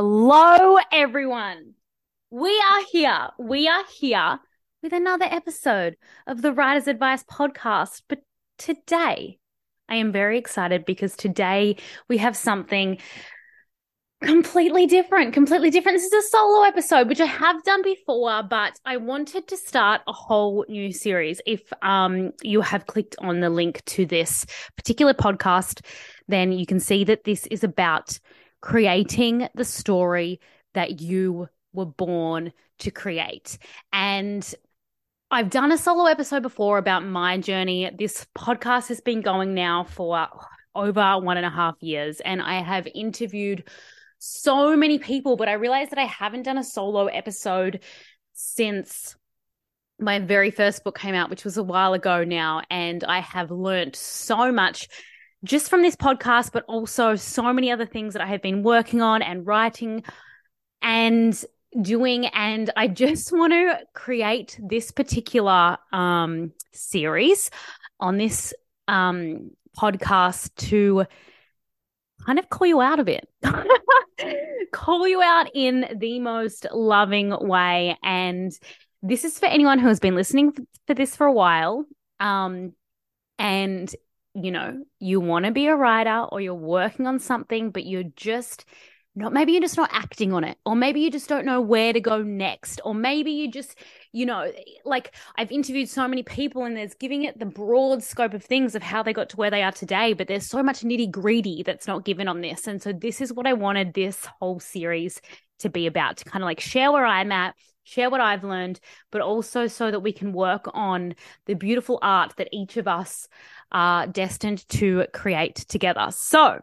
Hello, everyone. We are here. We are here with another episode of the Writer's Advice podcast. But today, I am very excited because today we have something completely different. Completely different. This is a solo episode, which I have done before, but I wanted to start a whole new series. If um, you have clicked on the link to this particular podcast, then you can see that this is about creating the story that you were born to create. And I've done a solo episode before about my journey. This podcast has been going now for over one and a half years, and I have interviewed so many people, but I realized that I haven't done a solo episode since my very first book came out, which was a while ago now. And I have learned so much just from this podcast, but also so many other things that I have been working on and writing and doing. And I just want to create this particular um, series on this um, podcast to kind of call you out a bit. call you out in the most loving way. And this is for anyone who has been listening for this for a while. Um, and you know, you want to be a writer or you're working on something, but you're just not, maybe you're just not acting on it, or maybe you just don't know where to go next, or maybe you just, you know, like I've interviewed so many people and there's giving it the broad scope of things of how they got to where they are today, but there's so much nitty gritty that's not given on this. And so this is what I wanted this whole series to be about to kind of like share where I'm at, share what I've learned, but also so that we can work on the beautiful art that each of us are destined to create together. So,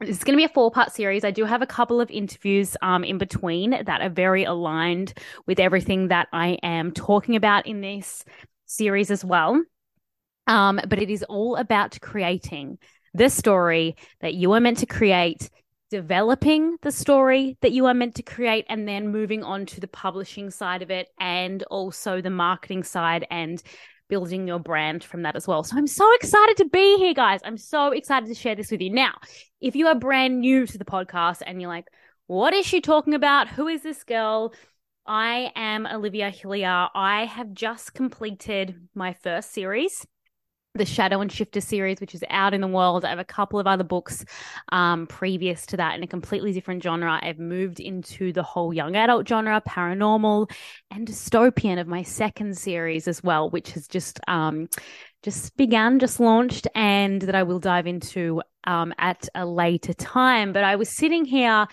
it's going to be a four part series. I do have a couple of interviews um, in between that are very aligned with everything that I am talking about in this series as well. Um, but it is all about creating the story that you are meant to create, developing the story that you are meant to create, and then moving on to the publishing side of it and also the marketing side and building your brand from that as well. So I'm so excited to be here, guys. I'm so excited to share this with you. Now, if you are brand new to the podcast and you're like, what is she talking about? Who is this girl? I am Olivia Hillier. I have just completed my first series the Shadow and Shifter series, which is out in the world. I have a couple of other books um, previous to that in a completely different genre. I've moved into the whole young adult genre, paranormal, and dystopian of my second series as well, which has just um, just begun, just launched, and that I will dive into um, at a later time. But I was sitting here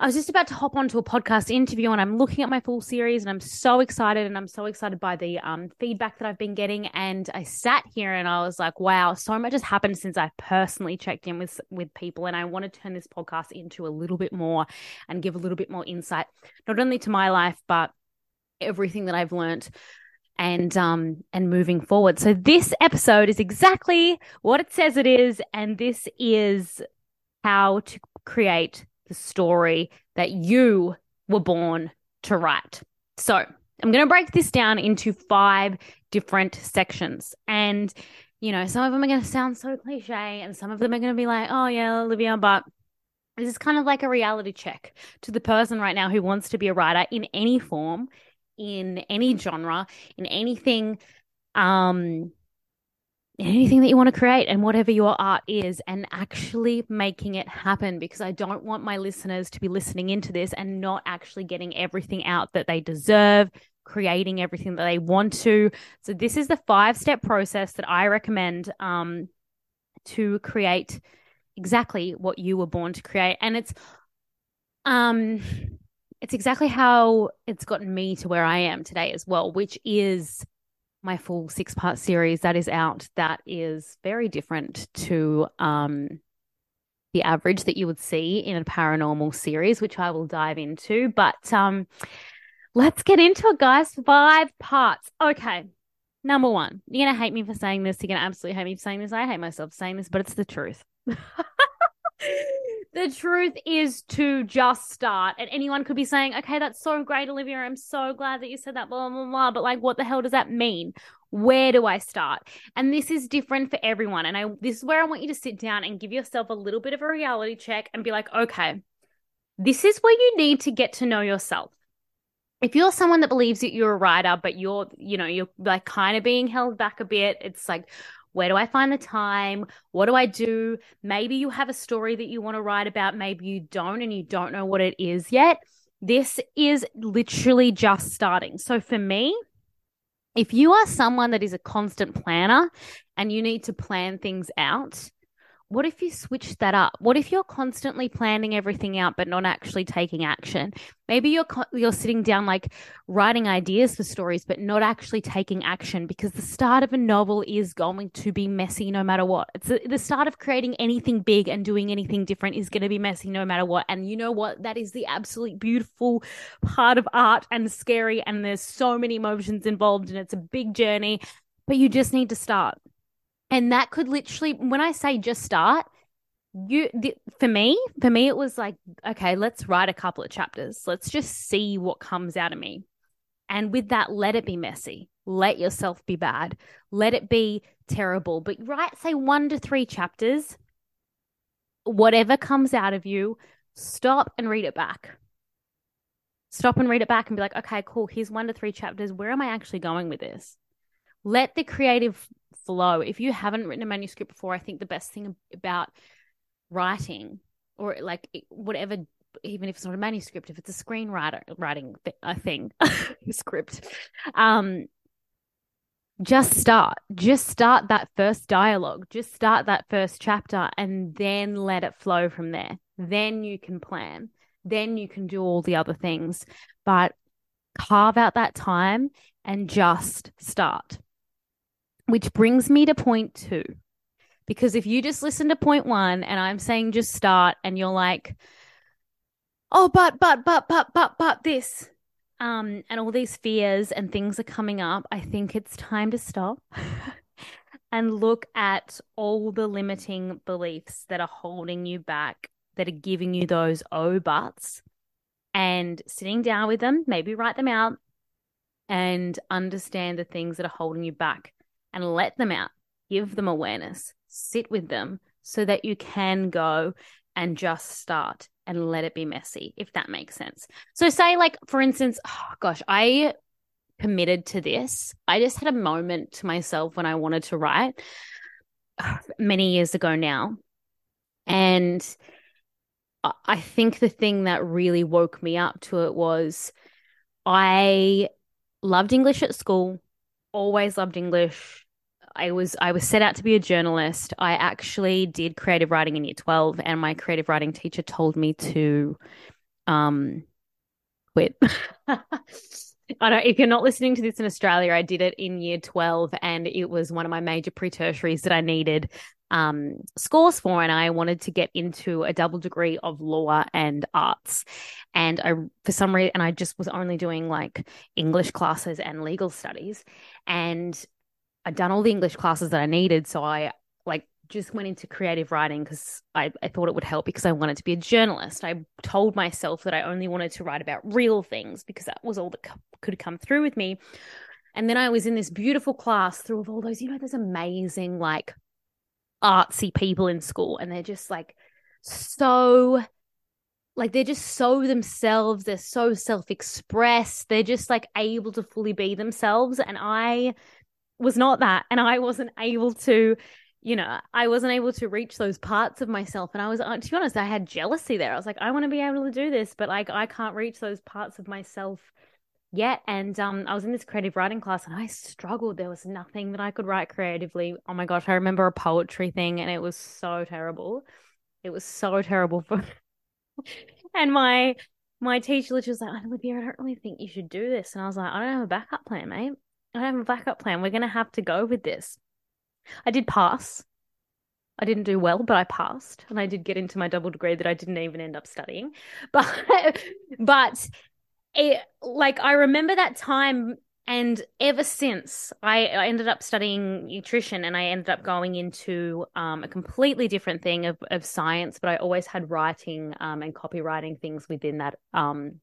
I was just about to hop onto a podcast interview and I'm looking at my full series and I'm so excited and I'm so excited by the um, feedback that I've been getting. And I sat here and I was like, wow, so much has happened since I personally checked in with, with people. And I want to turn this podcast into a little bit more and give a little bit more insight, not only to my life, but everything that I've learned and um and moving forward. So this episode is exactly what it says it is and this is how to create the story that you were born to write. So I'm going to break this down into five different sections. And, you know, some of them are going to sound so cliche and some of them are going to be like, oh, yeah, Olivia, but this is kind of like a reality check to the person right now who wants to be a writer in any form, in any genre, in anything um anything that you want to create and whatever your art is and actually making it happen because I don't want my listeners to be listening into this and not actually getting everything out that they deserve, creating everything that they want to. So this is the five step process that I recommend um, to create exactly what you were born to create and it's um it's exactly how it's gotten me to where I am today as well, which is my full six part series that is out that is very different to um, the average that you would see in a paranormal series, which I will dive into. But um, let's get into it, guys. Five parts. Okay. Number one, you're going to hate me for saying this. You're going to absolutely hate me for saying this. I hate myself saying this, but it's the truth. the truth is to just start. And anyone could be saying, okay, that's so great, Olivia. I'm so glad that you said that, blah, blah, blah. But like, what the hell does that mean? Where do I start? And this is different for everyone. And I this is where I want you to sit down and give yourself a little bit of a reality check and be like, okay, this is where you need to get to know yourself. If you're someone that believes that you're a writer, but you're, you know, you're like kind of being held back a bit, it's like, where do I find the time? What do I do? Maybe you have a story that you want to write about. Maybe you don't, and you don't know what it is yet. This is literally just starting. So for me, if you are someone that is a constant planner and you need to plan things out, what if you switch that up? What if you're constantly planning everything out but not actually taking action? Maybe you're you're sitting down like writing ideas for stories but not actually taking action because the start of a novel is going to be messy no matter what. It's the, the start of creating anything big and doing anything different is going to be messy no matter what. And you know what? That is the absolute beautiful part of art and scary and there's so many emotions involved and it's a big journey, but you just need to start. And that could literally, when I say just start, you the, for me, for me, it was like, okay, let's write a couple of chapters. Let's just see what comes out of me. And with that, let it be messy. Let yourself be bad. Let it be terrible. But write, say, one to three chapters. Whatever comes out of you, stop and read it back. Stop and read it back and be like, okay, cool. Here's one to three chapters. Where am I actually going with this? Let the creative flow. If you haven't written a manuscript before, I think the best thing about writing or like whatever even if it's not a manuscript if it's a screenwriter writing a thing script um just start. Just start that first dialogue. Just start that first chapter and then let it flow from there. Then you can plan. Then you can do all the other things. But carve out that time and just start which brings me to point two. Because if you just listen to point one and I'm saying just start and you're like, oh, but, but, but, but, but, but this, um, and all these fears and things are coming up, I think it's time to stop and look at all the limiting beliefs that are holding you back, that are giving you those oh buts, and sitting down with them, maybe write them out and understand the things that are holding you back and let them out, give them awareness, sit with them so that you can go and just start and let it be messy, if that makes sense. So, say, like, for instance, oh gosh, I committed to this. I just had a moment to myself when I wanted to write many years ago now. And I think the thing that really woke me up to it was I loved English at school, always loved English. I was I was set out to be a journalist. I actually did creative writing in year 12 and my creative writing teacher told me to um quit. I don't if you're not listening to this in Australia, I did it in year 12 and it was one of my major pre-tertiaries that I needed um, scores for and I wanted to get into a double degree of law and arts. And I for some reason and I just was only doing like English classes and legal studies and I'd done all the English classes that I needed. So I like just went into creative writing because I, I thought it would help because I wanted to be a journalist. I told myself that I only wanted to write about real things because that was all that co- could come through with me. And then I was in this beautiful class through of all those, you know, those amazing, like artsy people in school. And they're just like so like they're just so themselves they're so self-expressed they're just like able to fully be themselves and i was not that and i wasn't able to you know i wasn't able to reach those parts of myself and i was uh, to be honest i had jealousy there i was like i want to be able to do this but like i can't reach those parts of myself yet and um i was in this creative writing class and i struggled there was nothing that i could write creatively oh my gosh i remember a poetry thing and it was so terrible it was so terrible for and my my teacher literally was like olivia i don't really think you should do this and i was like i don't have a backup plan mate I don't have a backup plan. We're to have to go with this. I did pass. I didn't do well, but I passed and I did get into my double degree that I didn't even end up studying. But but it like I remember that time and ever since I, I ended up studying nutrition and I ended up going into um, a completely different thing of, of science, but I always had writing um, and copywriting things within that um,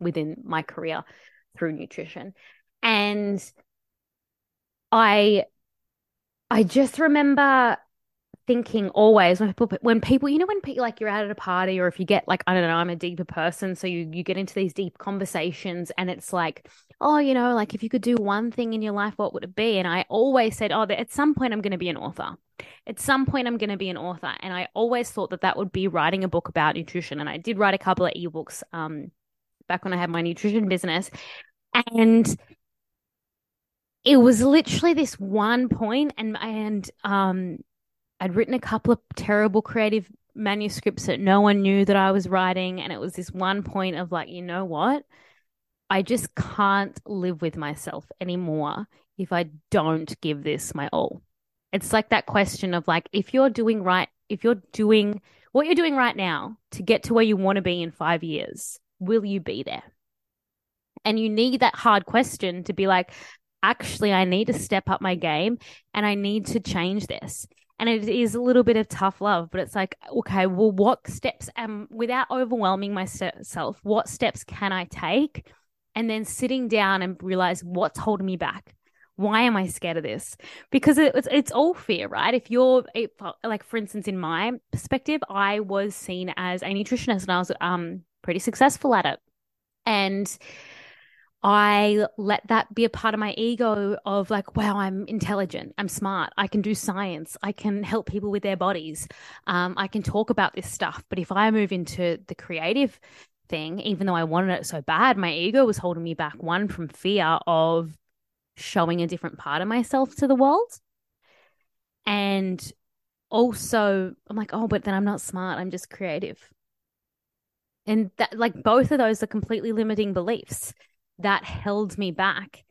within my career through nutrition. And I I just remember thinking always when people when people you know when people like you're out at a party or if you get like I don't know I'm a deeper person so you you get into these deep conversations and it's like oh you know like if you could do one thing in your life what would it be? And I always said oh at some point I'm going to be an author. At some point I'm going to be an author. And I always thought that that would be writing a book about nutrition and I did write a couple of ebooks um back when I had my nutrition business. And it was literally this one point and and um I'd written a couple of terrible creative manuscripts that no one knew that I was writing and it was this one point of like you know what? I just can't live with myself anymore if I don't give this my all. It's like that question of like if you're doing right if you're doing what you're doing right now to get to where you want to be in 5 years will you be there? And you need that hard question to be like actually, I need to step up my game and I need to change this. And it is a little bit of tough love, but it's like, okay, well, what steps am without overwhelming myself, what steps can I take? And then sitting down and realize what's holding me back. Why am I scared of this? Because it's it's all fear, right? If you're if, like, for instance, in my perspective, I was seen as a nutritionist and I was um pretty successful at it, and I let that be a part of my ego of like, wow, I'm intelligent, I'm smart, I can do science, I can help people with their bodies, um, I can talk about this stuff. But if I move into the creative thing, even though I wanted it so bad, my ego was holding me back. One from fear of showing a different part of myself to the world. And also, I'm like, oh, but then I'm not smart, I'm just creative. And that, like, both of those are completely limiting beliefs that held me back.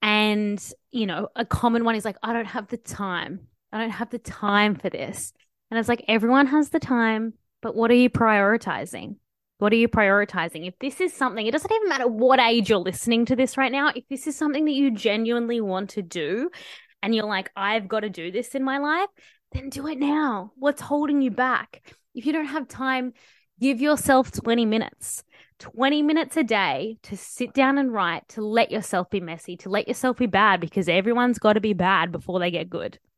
And, you know, a common one is like, I don't have the time. I don't have the time for this. And it's like, everyone has the time, but what are you prioritizing? What are you prioritizing? If this is something, it doesn't even matter what age you're listening to this right now. If this is something that you genuinely want to do and you're like, I've got to do this in my life, then do it now. What's holding you back? If you don't have time, give yourself 20 minutes. 20 minutes a day to sit down and write, to let yourself be messy, to let yourself be bad because everyone's got to be bad before they get good.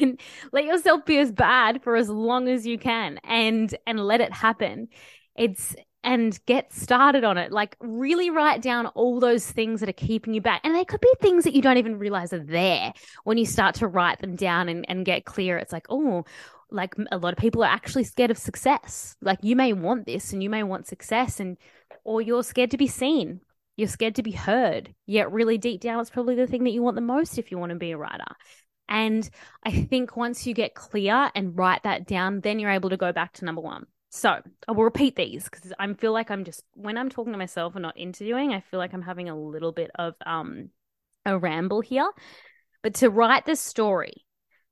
And let yourself be as bad for as long as you can and and let it happen. It's and get started on it. Like really write down all those things that are keeping you back. And they could be things that you don't even realize are there when you start to write them down and, and get clear. It's like, oh, like a lot of people are actually scared of success. Like you may want this and you may want success and or you're scared to be seen. You're scared to be heard. Yet really deep down it's probably the thing that you want the most if you want to be a writer. And I think once you get clear and write that down, then you're able to go back to number 1. So, I will repeat these because I feel like I'm just when I'm talking to myself and not interviewing, I feel like I'm having a little bit of um a ramble here. But to write the story,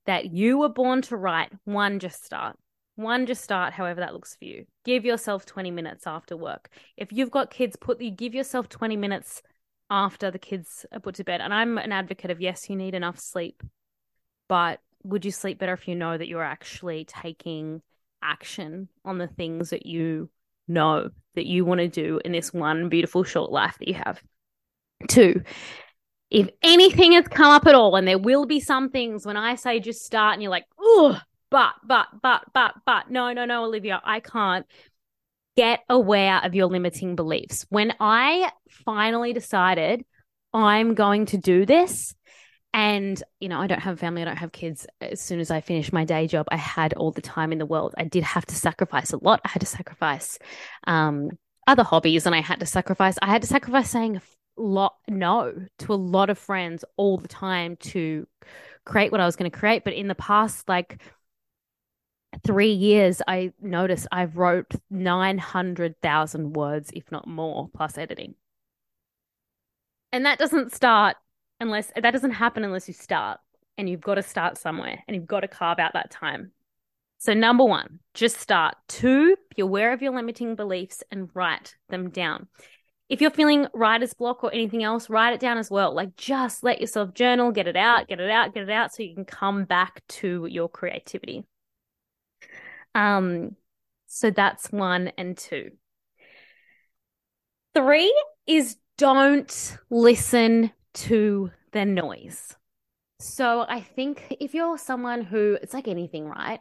that you were born to write, one, just start. One, just start, however that looks for you. Give yourself 20 minutes after work. If you've got kids, put you give yourself 20 minutes after the kids are put to bed. And I'm an advocate of yes, you need enough sleep, but would you sleep better if you know that you're actually taking action on the things that you know that you want to do in this one beautiful short life that you have? Two, if anything has come up at all, and there will be some things when I say just start and you're like, oh, but, but, but, but, but, no, no, no, Olivia, I can't. Get aware of your limiting beliefs. When I finally decided I'm going to do this, and, you know, I don't have family, I don't have kids. As soon as I finished my day job, I had all the time in the world. I did have to sacrifice a lot. I had to sacrifice um, other hobbies and I had to sacrifice, I had to sacrifice saying lot no to a lot of friends all the time to create what I was going to create. But in the past, like three years, I noticed I've wrote 900,000 words, if not more, plus editing. And that doesn't start unless that doesn't happen unless you start. And you've got to start somewhere and you've got to carve out that time. So, number one, just start. Two, be aware of your limiting beliefs and write them down. If you're feeling writer's block or anything else, write it down as well. Like, just let yourself journal, get it out, get it out, get it out so you can come back to your creativity. Um, so that's one and two. Three is don't listen to the noise. So I think if you're someone who, it's like anything, right?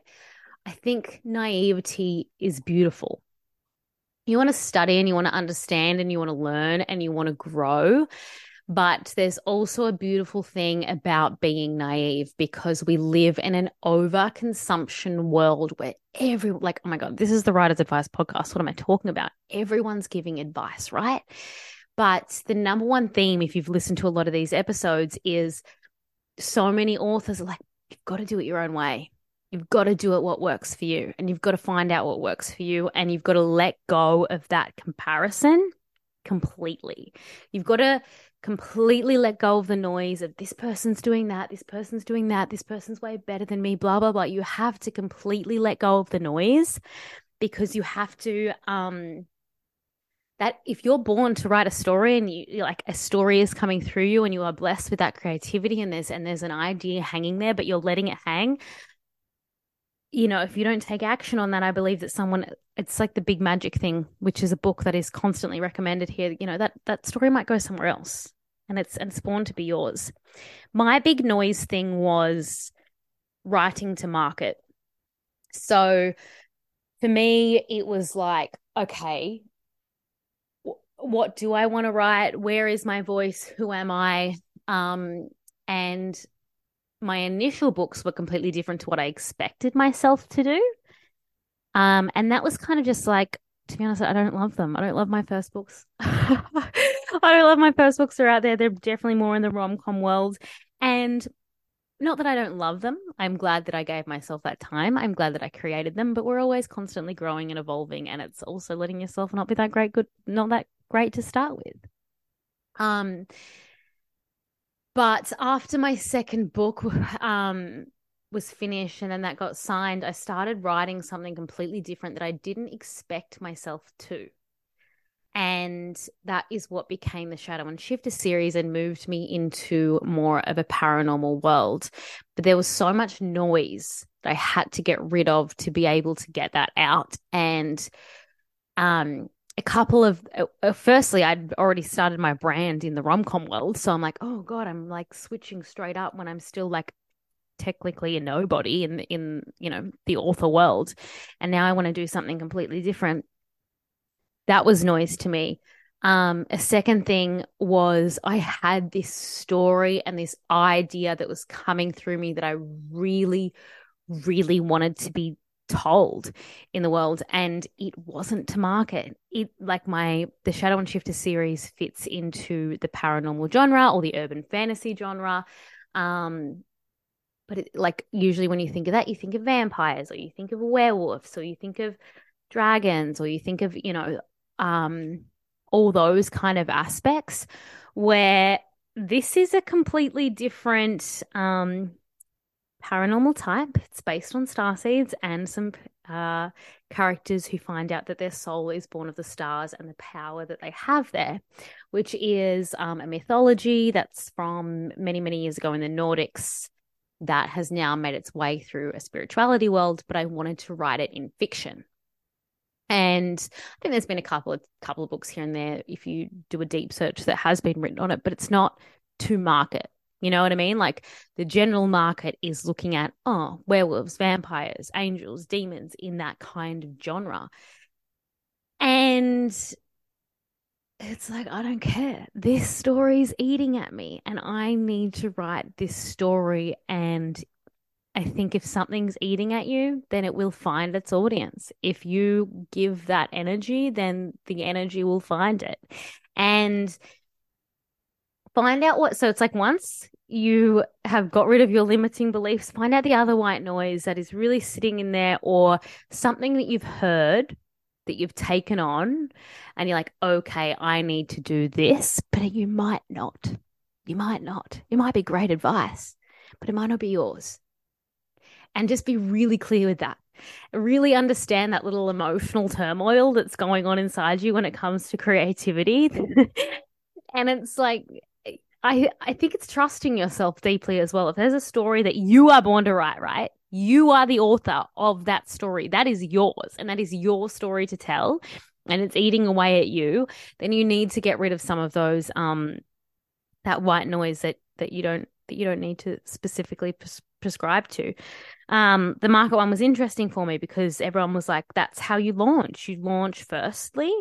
I think naivety is beautiful. You want to study and you want to understand and you want to learn and you want to grow. But there's also a beautiful thing about being naive because we live in an overconsumption world where every, like, oh my God, this is the Writer's Advice podcast. What am I talking about? Everyone's giving advice, right? But the number one theme, if you've listened to a lot of these episodes, is so many authors are like, you've got to do it your own way. You've got to do it what works for you. And you've got to find out what works for you. And you've got to let go of that comparison completely. You've got to completely let go of the noise of this person's doing that, this person's doing that, this person's way better than me, blah, blah, blah. You have to completely let go of the noise because you have to um that if you're born to write a story and you like a story is coming through you and you are blessed with that creativity and there's and there's an idea hanging there but you're letting it hang you know if you don't take action on that i believe that someone it's like the big magic thing which is a book that is constantly recommended here you know that that story might go somewhere else and it's and spawn to be yours my big noise thing was writing to market so for me it was like okay what do I want to write? Where is my voice? Who am I? Um, and my initial books were completely different to what I expected myself to do. Um, and that was kind of just like, to be honest, I don't love them. I don't love my first books. I don't love my first books are out there. They're definitely more in the rom com world. And not that I don't love them. I'm glad that I gave myself that time. I'm glad that I created them, but we're always constantly growing and evolving. And it's also letting yourself not be that great, good, not that great to start with. Um, but after my second book um, was finished and then that got signed, I started writing something completely different that I didn't expect myself to. And that is what became the Shadow and Shifter series and moved me into more of a paranormal world. But there was so much noise that I had to get rid of to be able to get that out. And um, a couple of, uh, uh firstly, I'd already started my brand in the rom com world. So I'm like, oh God, I'm like switching straight up when I'm still like technically a nobody in in you know the author world and now i want to do something completely different that was noise to me. Um, a second thing was I had this story and this idea that was coming through me that I really, really wanted to be told in the world and it wasn't to market. It like my the shadow and shifter series fits into the paranormal genre or the urban fantasy genre. Um but it, like usually when you think of that you think of vampires or you think of werewolves or you think of dragons or you think of you know um, all those kind of aspects where this is a completely different um, paranormal type. It's based on star seeds and some uh, characters who find out that their soul is born of the stars and the power that they have there, which is um, a mythology that's from many, many years ago in the Nordics that has now made its way through a spirituality world. But I wanted to write it in fiction. And I think there's been a couple of couple of books here and there if you do a deep search that has been written on it, but it's not to market. You know what I mean? Like the general market is looking at, oh, werewolves, vampires, angels, demons in that kind of genre. And it's like, I don't care. This story's eating at me, and I need to write this story and I think if something's eating at you, then it will find its audience. If you give that energy, then the energy will find it. And find out what, so it's like once you have got rid of your limiting beliefs, find out the other white noise that is really sitting in there or something that you've heard that you've taken on and you're like, okay, I need to do this, but you might not. You might not. It might be great advice, but it might not be yours. And just be really clear with that. Really understand that little emotional turmoil that's going on inside you when it comes to creativity. and it's like, I, I think it's trusting yourself deeply as well. If there's a story that you are born to write, right? You are the author of that story. That is yours and that is your story to tell and it's eating away at you, then you need to get rid of some of those um that white noise that that you don't that you don't need to specifically pres- prescribe to. Um the market one was interesting for me because everyone was like that's how you launch. You launch firstly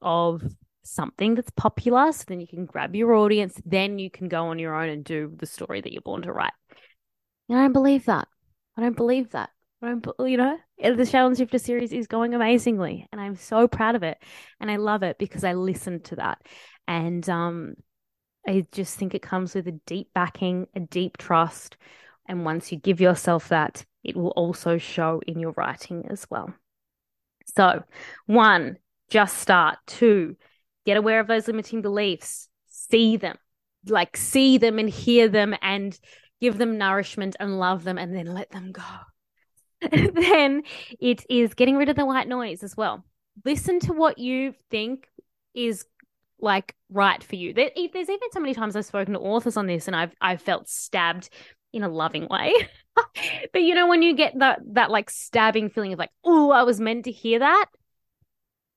of something that's popular so then you can grab your audience, then you can go on your own and do the story that you're born to write. And I don't believe that. I don't believe that. I don't, you know, the Shadow and Shifter series is going amazingly, and I'm so proud of it, and I love it because I listened to that, and um, I just think it comes with a deep backing, a deep trust, and once you give yourself that, it will also show in your writing as well. So, one, just start. Two, get aware of those limiting beliefs. See them, like see them and hear them, and give them nourishment and love them and then let them go. then it is getting rid of the white noise as well. Listen to what you think is like right for you. There, there's even so many times I've spoken to authors on this and I've I've felt stabbed in a loving way. but you know when you get that that like stabbing feeling of like, oh, I was meant to hear that.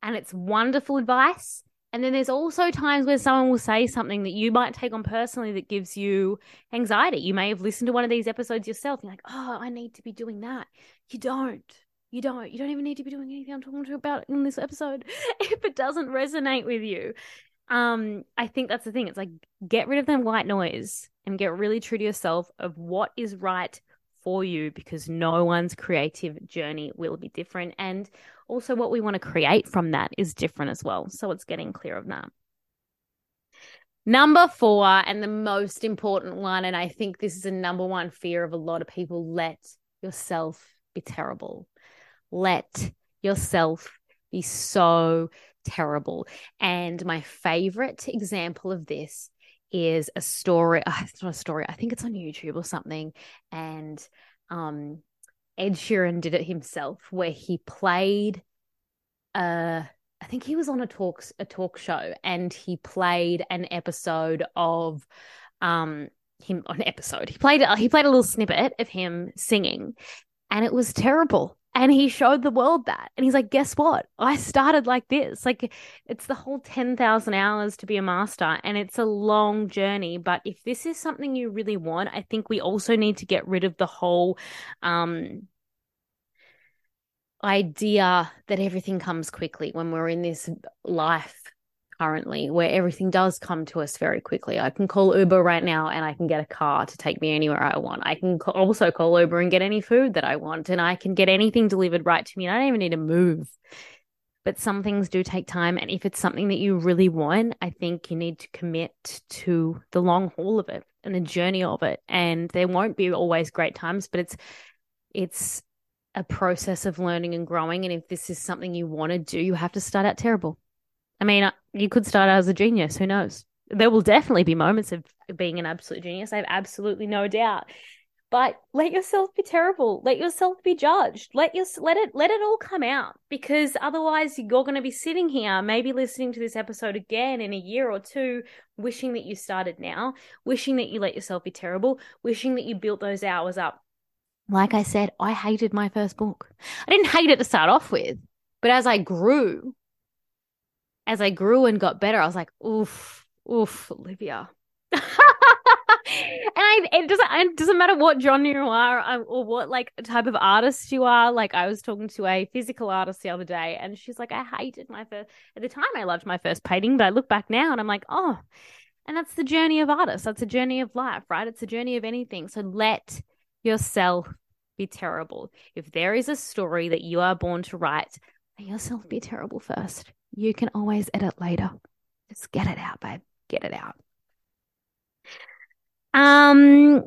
And it's wonderful advice. And then there's also times where someone will say something that you might take on personally that gives you anxiety. You may have listened to one of these episodes yourself you're like, oh, I need to be doing that. You don't. You don't. You don't even need to be doing anything I'm talking to about in this episode if it doesn't resonate with you. Um, I think that's the thing. It's like get rid of that white noise and get really true to yourself of what is right for you because no one's creative journey will be different. And also, what we want to create from that is different as well. So, it's getting clear of that. Number four, and the most important one, and I think this is a number one fear of a lot of people let yourself be terrible. Let yourself be so terrible. And my favorite example of this is a story. It's not a story. I think it's on YouTube or something. And um, Ed Sheeran did it himself, where he played. Uh, I think he was on a talk a talk show, and he played an episode of um him on episode. He played he played a little snippet of him singing, and it was terrible and he showed the world that. And he's like guess what? I started like this. Like it's the whole 10,000 hours to be a master and it's a long journey. But if this is something you really want i think we also need to get rid of the whole um idea that everything comes quickly when we're in this life currently where everything does come to us very quickly. I can call Uber right now and I can get a car to take me anywhere I want. I can also call Uber and get any food that I want and I can get anything delivered right to me. I don't even need to move. But some things do take time. And if it's something that you really want, I think you need to commit to the long haul of it and the journey of it. And there won't be always great times, but it's, it's, a process of learning and growing. And if this is something you want to do, you have to start out terrible. I mean, uh, you could start out as a genius. Who knows? There will definitely be moments of being an absolute genius. I have absolutely no doubt. But let yourself be terrible. Let yourself be judged. Let your let it let it all come out because otherwise you're going to be sitting here, maybe listening to this episode again in a year or two, wishing that you started now, wishing that you let yourself be terrible, wishing that you built those hours up. Like I said, I hated my first book. I didn't hate it to start off with, but as I grew, as I grew and got better, I was like, oof, oof, Olivia. and I, it doesn't it doesn't matter what genre you are um, or what like type of artist you are. Like I was talking to a physical artist the other day, and she's like, I hated my first. At the time, I loved my first painting, but I look back now and I'm like, oh. And that's the journey of artists. That's a journey of life, right? It's a journey of anything. So let yourself be terrible. If there is a story that you are born to write, let yourself be terrible first. You can always edit later. Just get it out, babe. Get it out. Um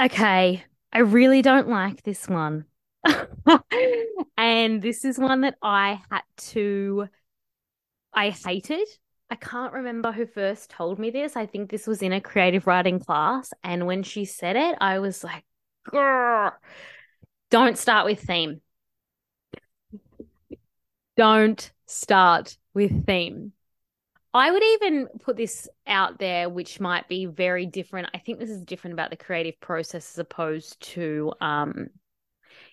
okay, I really don't like this one. and this is one that I had to, I hated. I can't remember who first told me this. I think this was in a creative writing class. And when she said it, I was like, Grr. don't start with theme. Don't start with theme. I would even put this out there, which might be very different. I think this is different about the creative process as opposed to um,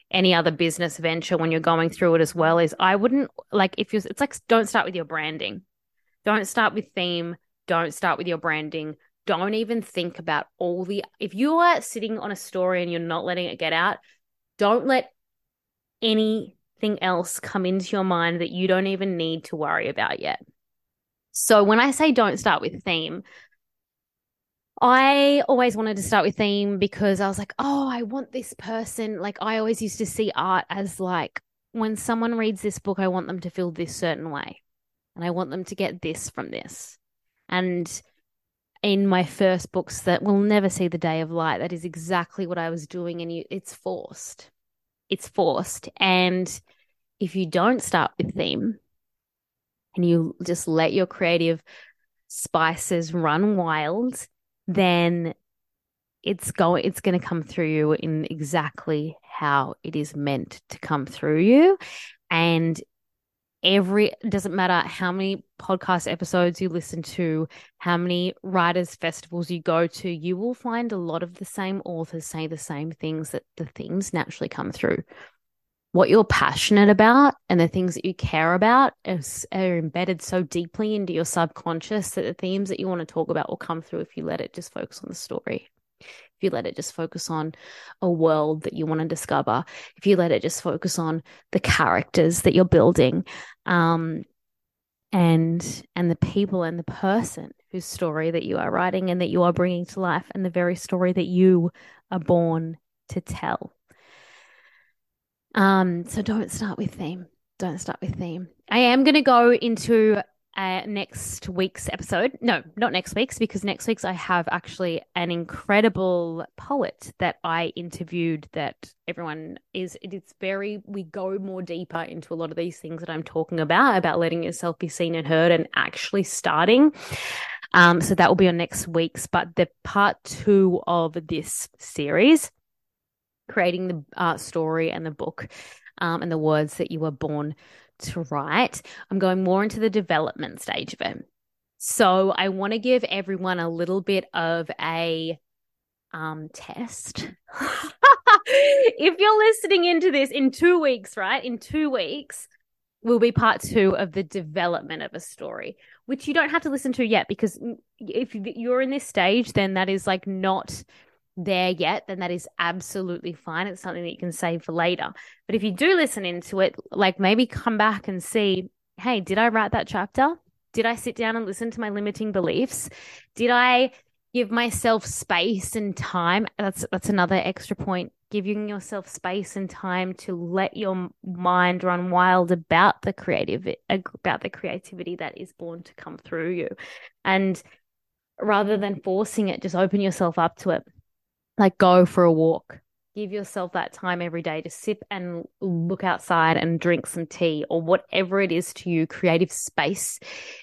any other business venture when you're going through it as well. Is I wouldn't like if you're, it's like, don't start with your branding. Don't start with theme. Don't start with your branding. Don't even think about all the, if you are sitting on a story and you're not letting it get out, don't let anything else come into your mind that you don't even need to worry about yet. So when I say don't start with theme, I always wanted to start with theme because I was like, oh, I want this person. Like, I always used to see art as like, when someone reads this book, I want them to feel this certain way. And I want them to get this from this. And in my first books that will never see the day of light, that is exactly what I was doing. And you, it's forced. It's forced. And if you don't start with theme, and you just let your creative spices run wild, then it's going it's going to come through you in exactly how it is meant to come through you and every doesn't matter how many podcast episodes you listen to how many writers festivals you go to you will find a lot of the same authors say the same things that the themes naturally come through what you're passionate about and the things that you care about is, are embedded so deeply into your subconscious that the themes that you want to talk about will come through if you let it just focus on the story. If you let it just focus on a world that you want to discover, if you let it just focus on the characters that you're building, um, and and the people and the person whose story that you are writing and that you are bringing to life, and the very story that you are born to tell. Um, so don't start with theme. Don't start with theme. I am going to go into uh, next week's episode. No, not next week's, because next week's I have actually an incredible poet that I interviewed that everyone is, it's very, we go more deeper into a lot of these things that I'm talking about, about letting yourself be seen and heard and actually starting. Um, so that will be on next week's, but the part two of this series creating the uh, story and the book um, and the words that you were born to write. I'm going more into the development stage of it. So I want to give everyone a little bit of a um, test. if you're listening into this in two weeks, right? In two weeks, will be part two of the development of a story, which you don't have to listen to yet because if you're in this stage, then that is like not there yet, then that is absolutely fine. It's something that you can save for later. But if you do listen into it, like maybe come back and see, hey, did I write that chapter? Did I sit down and listen to my limiting beliefs? Did I give myself space and time? That's that's another extra point. Giving yourself space and time to let your mind run wild about the creative uh, about the creativity that is born to come through you. And rather than forcing it, just open yourself up to it like go for a walk. Give yourself that time every day to sip and look outside and drink some tea or whatever it is to you. Creative space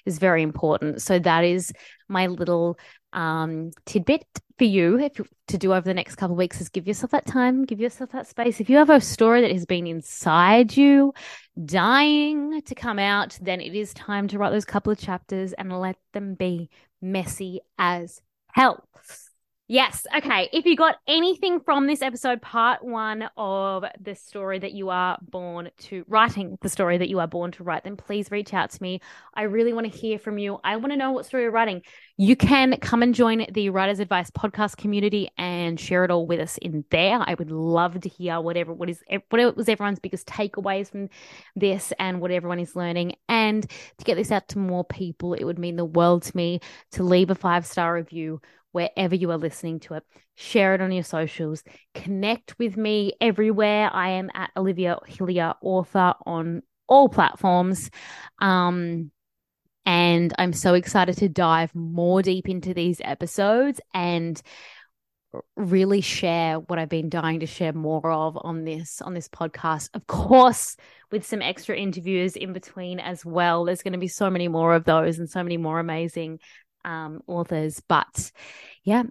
is very important. So that is my little um, tidbit for you if, to do over the next couple of weeks is give yourself that time, give yourself that space. If you have a story that has been inside you, dying to come out, then it is time to write those couple of chapters and let them be messy as hell. Yes. Okay. If you got anything from this episode, part one of the story that you are born to writing, the story that you are born to write, then please reach out to me. I really want to hear from you. I want to know what story you're writing. You can come and join the Writer's Advice podcast community and share it all with us in there. I would love to hear whatever what is what was everyone's biggest takeaways from this and what everyone is learning. And to get this out to more people, it would mean the world to me to leave a five star review wherever you are listening to it. Share it on your socials. Connect with me everywhere. I am at Olivia Hillier, author on all platforms. Um, and I'm so excited to dive more deep into these episodes and really share what I've been dying to share more of on this on this podcast. Of course, with some extra interviews in between as well. There's going to be so many more of those and so many more amazing um, authors. But yeah,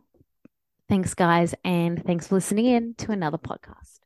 thanks, guys. And thanks for listening in to another podcast.